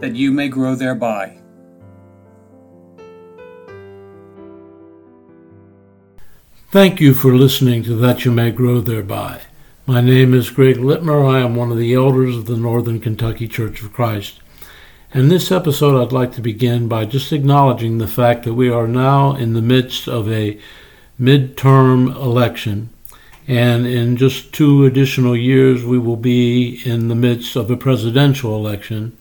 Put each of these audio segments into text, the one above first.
that you may grow thereby. Thank you for listening to That You May Grow Thereby. My name is Greg Litmer. I am one of the elders of the Northern Kentucky Church of Christ. In this episode, I'd like to begin by just acknowledging the fact that we are now in the midst of a midterm election, and in just two additional years, we will be in the midst of a presidential election.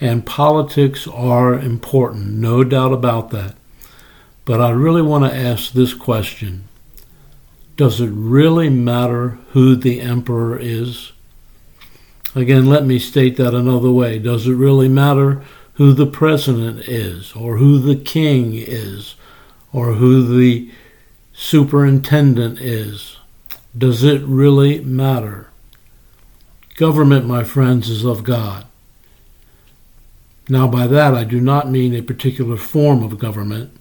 And politics are important, no doubt about that. But I really want to ask this question Does it really matter who the emperor is? Again, let me state that another way. Does it really matter who the president is, or who the king is, or who the superintendent is? Does it really matter? Government, my friends, is of God. Now, by that I do not mean a particular form of government,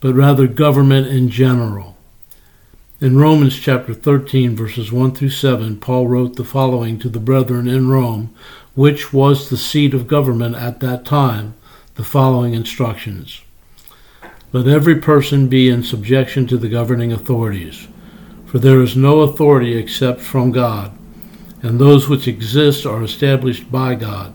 but rather government in general. In Romans chapter 13, verses 1 through 7, Paul wrote the following to the brethren in Rome, which was the seat of government at that time, the following instructions. Let every person be in subjection to the governing authorities, for there is no authority except from God, and those which exist are established by God.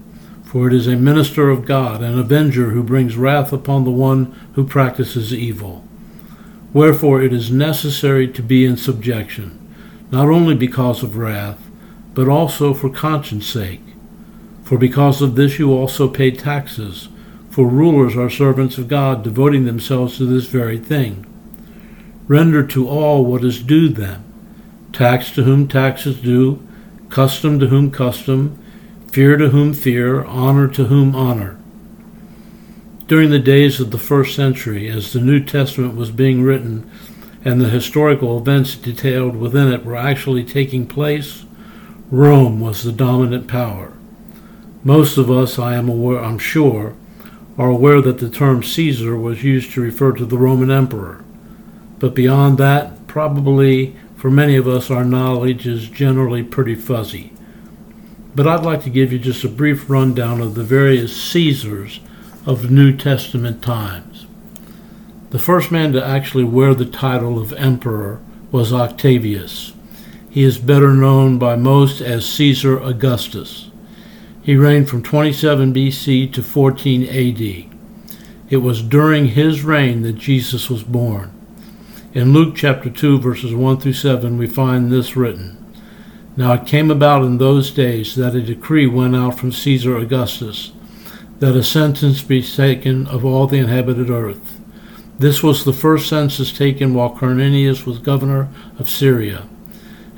for it is a minister of God, an avenger who brings wrath upon the one who practices evil. Wherefore it is necessary to be in subjection, not only because of wrath, but also for conscience sake. For because of this you also pay taxes, for rulers are servants of God, devoting themselves to this very thing. Render to all what is due them tax to whom tax is due, custom to whom custom, fear to whom fear, honor to whom honor. During the days of the first century, as the New Testament was being written and the historical events detailed within it were actually taking place, Rome was the dominant power. Most of us, I am aware, I'm sure, are aware that the term Caesar was used to refer to the Roman emperor. But beyond that, probably for many of us, our knowledge is generally pretty fuzzy but I'd like to give you just a brief rundown of the various Caesars of New Testament times. The first man to actually wear the title of emperor was Octavius. He is better known by most as Caesar Augustus. He reigned from 27 BC to 14 AD. It was during his reign that Jesus was born. In Luke chapter 2, verses 1 through 7, we find this written now it came about in those days that a decree went out from Caesar Augustus that a census be taken of all the inhabited earth. This was the first census taken while Quirinius was governor of Syria,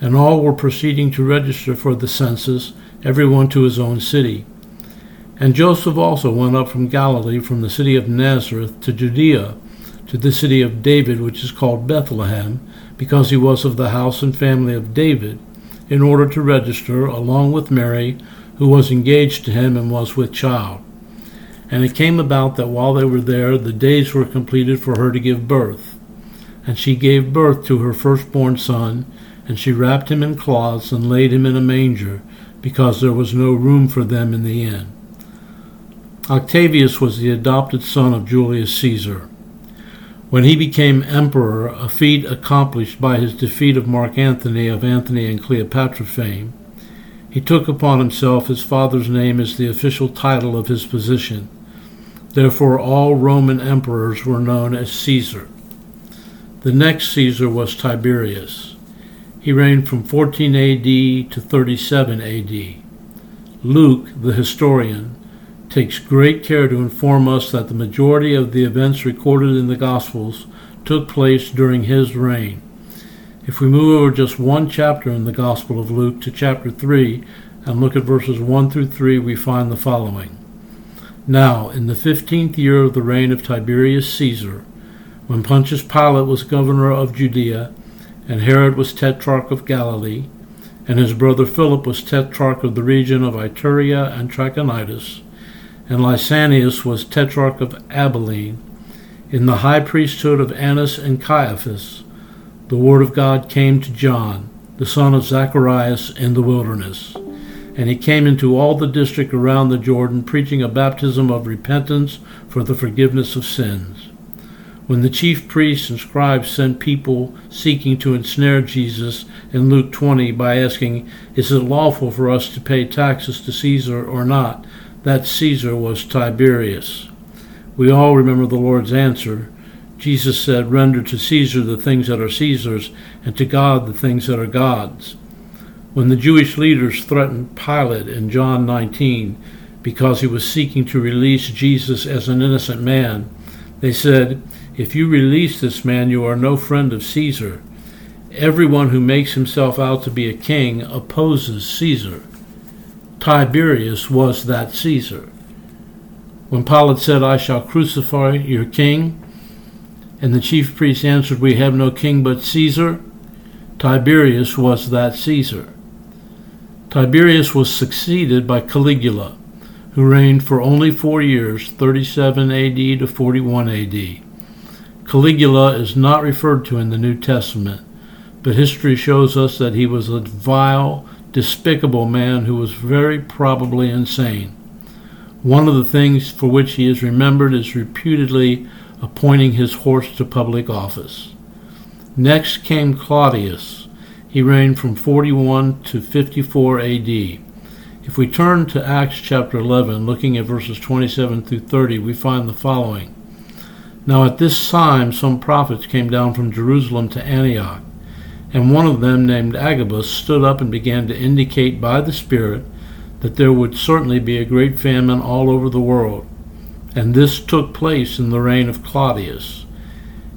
and all were proceeding to register for the census, every one to his own city. And Joseph also went up from Galilee, from the city of Nazareth to Judea, to the city of David, which is called Bethlehem, because he was of the house and family of David in order to register, along with Mary, who was engaged to him and was with child. And it came about that while they were there, the days were completed for her to give birth. And she gave birth to her firstborn son, and she wrapped him in cloths and laid him in a manger, because there was no room for them in the inn. Octavius was the adopted son of Julius Caesar. When he became emperor, a feat accomplished by his defeat of Mark Antony of Antony and Cleopatra fame, he took upon himself his father's name as the official title of his position. Therefore, all Roman emperors were known as Caesar. The next Caesar was Tiberius. He reigned from 14 AD to 37 AD. Luke, the historian, takes great care to inform us that the majority of the events recorded in the Gospels took place during his reign. If we move over just one chapter in the Gospel of Luke to chapter 3 and look at verses 1 through 3, we find the following. Now, in the fifteenth year of the reign of Tiberius Caesar, when Pontius Pilate was governor of Judea, and Herod was tetrarch of Galilee, and his brother Philip was tetrarch of the region of Iturea and Trachonitis, and Lysanias was tetrarch of Abilene, in the high priesthood of Annas and Caiaphas, the word of God came to John, the son of Zacharias, in the wilderness. And he came into all the district around the Jordan, preaching a baptism of repentance for the forgiveness of sins. When the chief priests and scribes sent people seeking to ensnare Jesus in Luke 20 by asking, Is it lawful for us to pay taxes to Caesar or not? That Caesar was Tiberius. We all remember the Lord's answer. Jesus said, Render to Caesar the things that are Caesar's, and to God the things that are God's. When the Jewish leaders threatened Pilate in John 19 because he was seeking to release Jesus as an innocent man, they said, If you release this man, you are no friend of Caesar. Everyone who makes himself out to be a king opposes Caesar. Tiberius was that Caesar. When Pilate said, I shall crucify your king, and the chief priests answered, We have no king but Caesar, Tiberius was that Caesar. Tiberius was succeeded by Caligula, who reigned for only four years, 37 AD to 41 AD. Caligula is not referred to in the New Testament, but history shows us that he was a vile, despicable man who was very probably insane. One of the things for which he is remembered is reputedly appointing his horse to public office. Next came Claudius, he reigned from 41 to 54 AD. If we turn to Acts chapter 11, looking at verses 27 through 30, we find the following. Now at this time some prophets came down from Jerusalem to Antioch, and one of them, named Agabus, stood up and began to indicate by the Spirit that there would certainly be a great famine all over the world. And this took place in the reign of Claudius.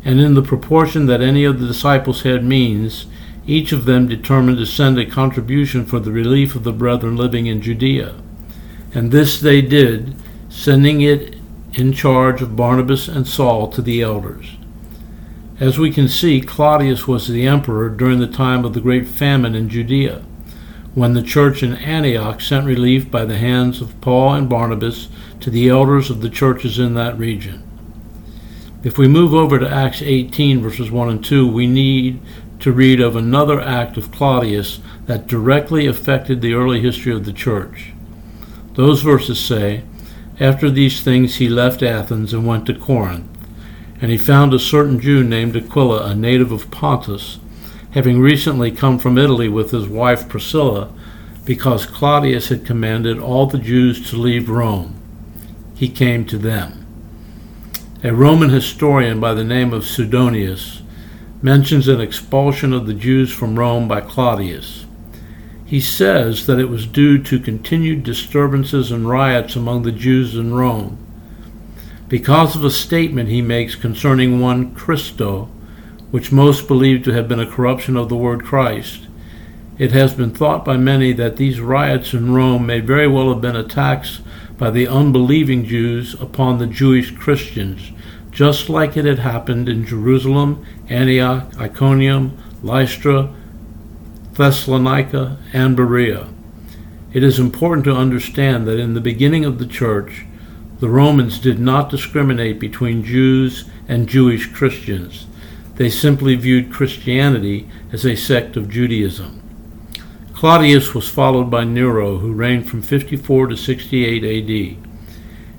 And in the proportion that any of the disciples had means, each of them determined to send a contribution for the relief of the brethren living in Judea. And this they did, sending it in charge of Barnabas and Saul to the elders. As we can see, Claudius was the emperor during the time of the great famine in Judea, when the church in Antioch sent relief by the hands of Paul and Barnabas to the elders of the churches in that region. If we move over to Acts 18, verses 1 and 2, we need to read of another act of Claudius that directly affected the early history of the church. Those verses say, After these things he left Athens and went to Corinth, and he found a certain Jew named Aquila, a native of Pontus, having recently come from Italy with his wife Priscilla, because Claudius had commanded all the Jews to leave Rome. He came to them. A Roman historian by the name of Suetonius mentions an expulsion of the Jews from Rome by Claudius. He says that it was due to continued disturbances and riots among the Jews in Rome. Because of a statement he makes concerning one Christo, which most believe to have been a corruption of the word Christ, it has been thought by many that these riots in Rome may very well have been attacks by the unbelieving Jews upon the Jewish Christians just like it had happened in Jerusalem, Antioch, Iconium, Lystra, Thessalonica, and Berea. It is important to understand that in the beginning of the church, the Romans did not discriminate between Jews and Jewish Christians. They simply viewed Christianity as a sect of Judaism. Claudius was followed by Nero, who reigned from 54 to 68 AD.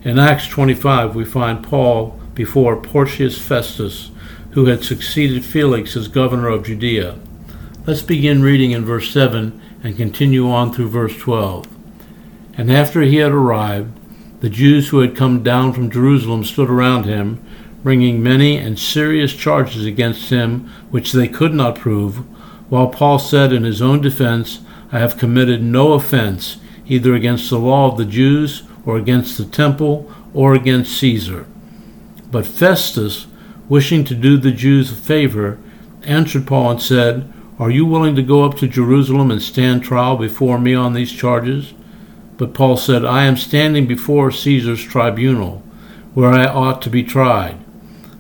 In Acts 25, we find Paul before Porcius Festus, who had succeeded Felix as governor of Judea. Let's begin reading in verse 7 and continue on through verse 12. And after he had arrived, the Jews who had come down from Jerusalem stood around him, bringing many and serious charges against him which they could not prove, while Paul said in his own defense, I have committed no offense, either against the law of the Jews, or against the temple, or against Caesar. But Festus, wishing to do the Jews a favor, answered Paul and said, Are you willing to go up to Jerusalem and stand trial before me on these charges? But Paul said, I am standing before Caesar's tribunal, where I ought to be tried.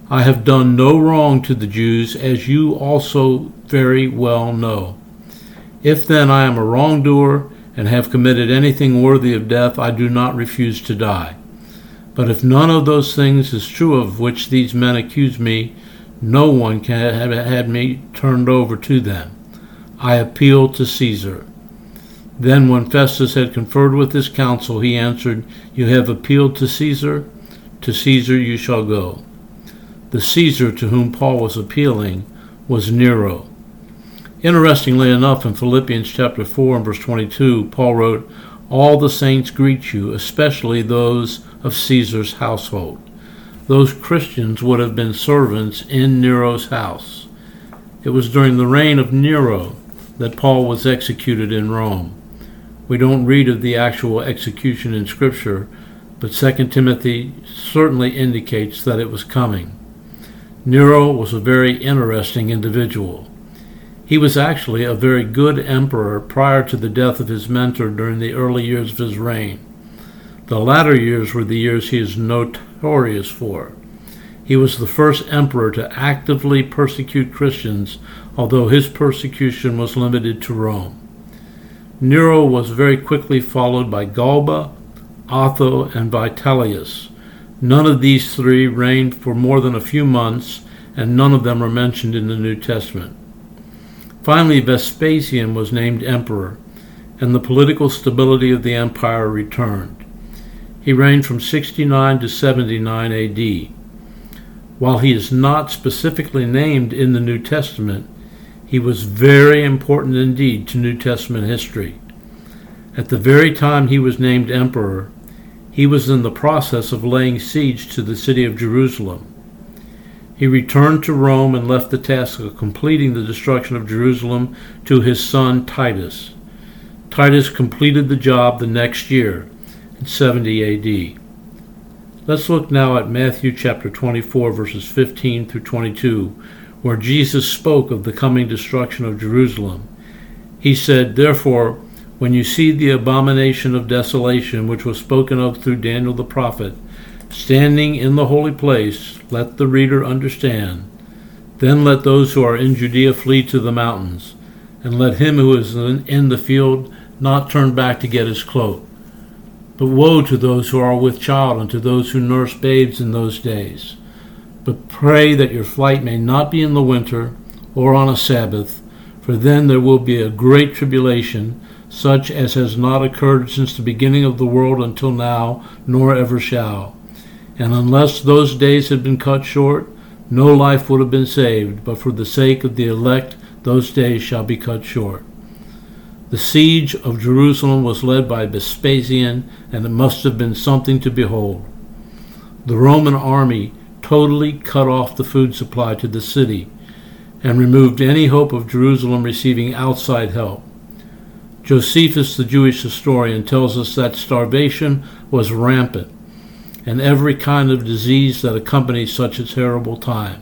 I have done no wrong to the Jews, as you also very well know. If then I am a wrongdoer and have committed anything worthy of death, I do not refuse to die. But if none of those things is true of which these men accuse me, no one can have had me turned over to them. I appeal to Caesar. Then, when Festus had conferred with his council, he answered, You have appealed to Caesar? To Caesar you shall go. The Caesar to whom Paul was appealing was Nero. Interestingly enough, in Philippians chapter 4 and verse 22, Paul wrote, All the saints greet you, especially those of Caesar's household. Those Christians would have been servants in Nero's house. It was during the reign of Nero that Paul was executed in Rome. We don't read of the actual execution in Scripture, but 2 Timothy certainly indicates that it was coming. Nero was a very interesting individual. He was actually a very good emperor prior to the death of his mentor during the early years of his reign. The latter years were the years he is notorious for. He was the first emperor to actively persecute Christians, although his persecution was limited to Rome. Nero was very quickly followed by Galba, Otho, and Vitellius. None of these three reigned for more than a few months, and none of them are mentioned in the New Testament. Finally, Vespasian was named emperor, and the political stability of the empire returned. He reigned from 69 to 79 AD. While he is not specifically named in the New Testament, he was very important indeed to New Testament history. At the very time he was named emperor, he was in the process of laying siege to the city of Jerusalem. He returned to Rome and left the task of completing the destruction of Jerusalem to his son Titus. Titus completed the job the next year, in 70 AD. Let's look now at Matthew chapter 24, verses 15 through 22, where Jesus spoke of the coming destruction of Jerusalem. He said, Therefore, when you see the abomination of desolation which was spoken of through Daniel the prophet, standing in the holy place, let the reader understand. Then let those who are in Judea flee to the mountains, and let him who is in the field not turn back to get his cloak. But woe to those who are with child and to those who nurse babes in those days. But pray that your flight may not be in the winter or on a Sabbath, for then there will be a great tribulation such as has not occurred since the beginning of the world until now, nor ever shall. And unless those days had been cut short, no life would have been saved, but for the sake of the elect, those days shall be cut short. The siege of Jerusalem was led by Vespasian, and it must have been something to behold. The Roman army totally cut off the food supply to the city and removed any hope of Jerusalem receiving outside help. Josephus, the Jewish historian, tells us that starvation was rampant and every kind of disease that accompanies such a terrible time.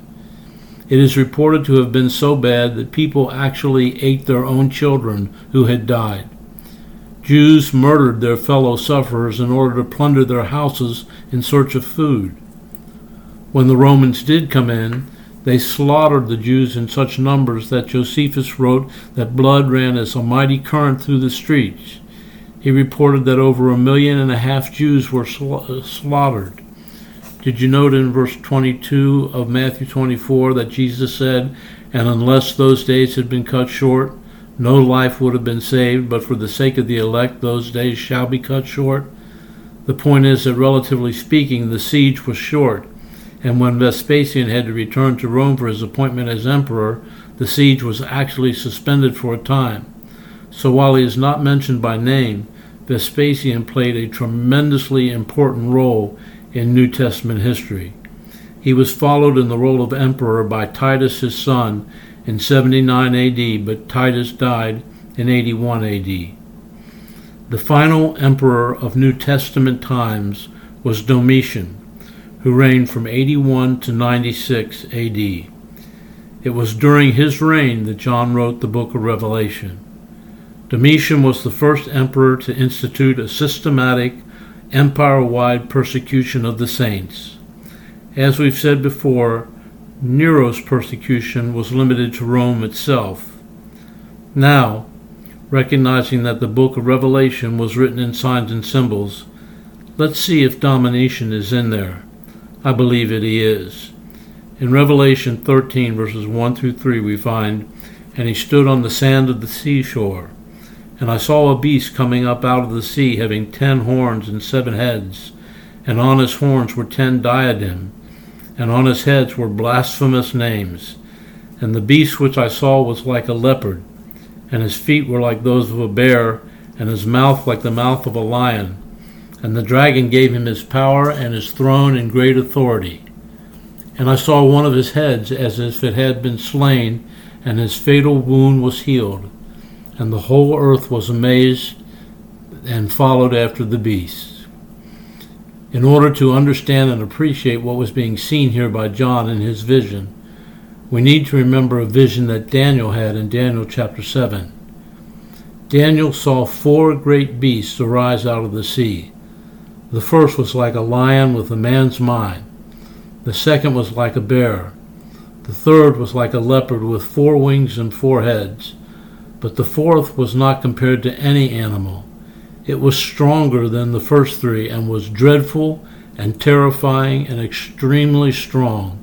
It is reported to have been so bad that people actually ate their own children who had died. Jews murdered their fellow sufferers in order to plunder their houses in search of food. When the Romans did come in, they slaughtered the Jews in such numbers that Josephus wrote that blood ran as a mighty current through the streets. He reported that over a million and a half Jews were sla- uh, slaughtered. Did you note in verse 22 of Matthew 24 that Jesus said, And unless those days had been cut short, no life would have been saved, but for the sake of the elect, those days shall be cut short? The point is that, relatively speaking, the siege was short and when Vespasian had to return to Rome for his appointment as emperor, the siege was actually suspended for a time. So while he is not mentioned by name, Vespasian played a tremendously important role in New Testament history. He was followed in the role of emperor by Titus, his son, in 79 AD, but Titus died in 81 AD. The final emperor of New Testament times was Domitian, who reigned from 81 to 96 AD. It was during his reign that John wrote the book of Revelation. Domitian was the first emperor to institute a systematic, empire wide persecution of the saints. As we've said before, Nero's persecution was limited to Rome itself. Now, recognizing that the book of Revelation was written in signs and symbols, let's see if Domitian is in there. I believe it he is. In Revelation 13, verses 1 through 3, we find, And he stood on the sand of the seashore. And I saw a beast coming up out of the sea, having ten horns and seven heads. And on his horns were ten diadems, and on his heads were blasphemous names. And the beast which I saw was like a leopard, and his feet were like those of a bear, and his mouth like the mouth of a lion. And the dragon gave him his power and his throne and great authority. And I saw one of his heads as if it had been slain, and his fatal wound was healed. And the whole earth was amazed and followed after the beast. In order to understand and appreciate what was being seen here by John in his vision, we need to remember a vision that Daniel had in Daniel chapter 7. Daniel saw four great beasts arise out of the sea. The first was like a lion with a man's mind. The second was like a bear. The third was like a leopard with four wings and four heads. But the fourth was not compared to any animal. It was stronger than the first three and was dreadful and terrifying and extremely strong.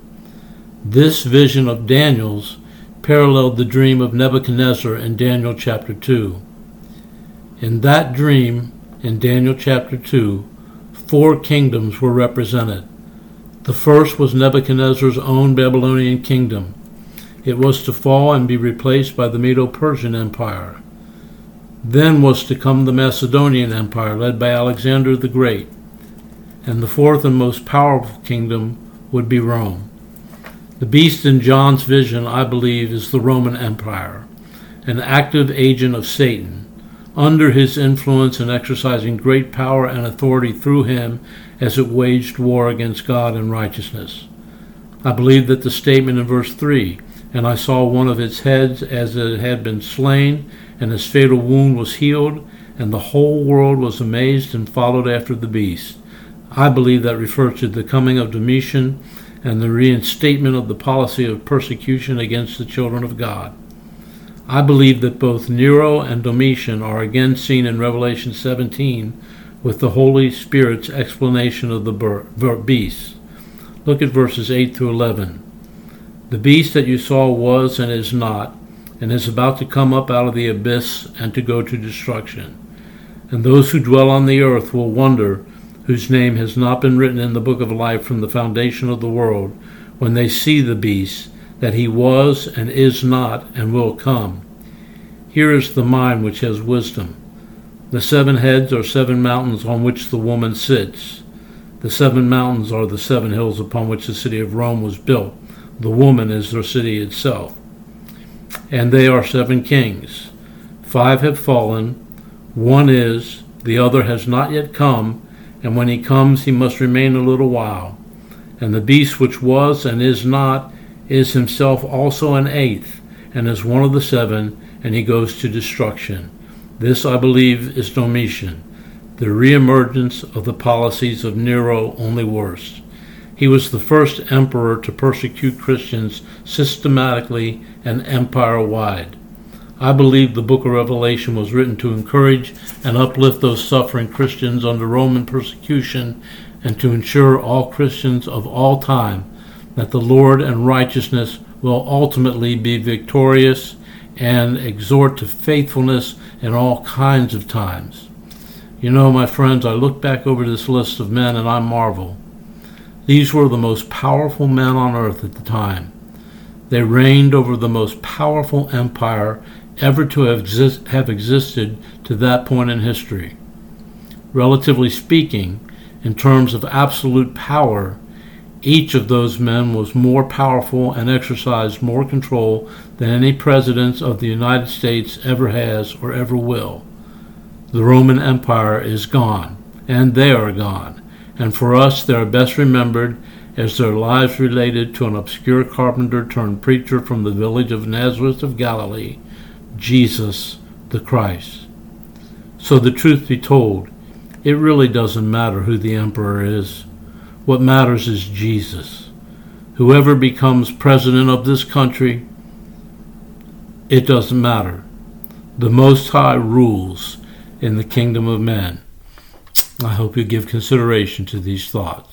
This vision of Daniel's paralleled the dream of Nebuchadnezzar in Daniel chapter 2. In that dream, in Daniel chapter 2, four kingdoms were represented. The first was Nebuchadnezzar's own Babylonian kingdom. It was to fall and be replaced by the Medo Persian Empire. Then was to come the Macedonian Empire, led by Alexander the Great. And the fourth and most powerful kingdom would be Rome. The beast in John's vision, I believe, is the Roman Empire, an active agent of Satan under his influence and exercising great power and authority through him as it waged war against God and righteousness. I believe that the statement in verse 3 and I saw one of its heads as it had been slain, and his fatal wound was healed, and the whole world was amazed and followed after the beast. I believe that refers to the coming of Domitian and the reinstatement of the policy of persecution against the children of God. I believe that both Nero and Domitian are again seen in Revelation 17 with the Holy Spirit's explanation of the beast. Look at verses 8 through 11. The beast that you saw was and is not, and is about to come up out of the abyss and to go to destruction. And those who dwell on the earth will wonder, whose name has not been written in the book of life from the foundation of the world, when they see the beast that he was and is not and will come. Here is the mind which has wisdom. The seven heads are seven mountains on which the woman sits. The seven mountains are the seven hills upon which the city of Rome was built. The woman is their city itself. And they are seven kings. Five have fallen, one is, the other has not yet come, and when he comes he must remain a little while. And the beast which was and is not is himself also an eighth, and is one of the seven, and he goes to destruction. This, I believe, is Domitian, the reemergence of the policies of Nero, only worse. He was the first emperor to persecute Christians systematically and empire wide. I believe the book of Revelation was written to encourage and uplift those suffering Christians under Roman persecution and to ensure all Christians of all time that the Lord and righteousness will ultimately be victorious and exhort to faithfulness in all kinds of times. You know, my friends, I look back over this list of men and I marvel. These were the most powerful men on earth at the time. They reigned over the most powerful empire ever to have, exist- have existed to that point in history. Relatively speaking, in terms of absolute power, each of those men was more powerful and exercised more control than any president of the United States ever has or ever will. The Roman Empire is gone, and they are gone, and for us they are best remembered as their lives related to an obscure carpenter turned preacher from the village of Nazareth of Galilee, Jesus the Christ. So, the truth be told, it really doesn't matter who the emperor is. What matters is Jesus. Whoever becomes president of this country, it doesn't matter. The Most High rules in the kingdom of men. I hope you give consideration to these thoughts.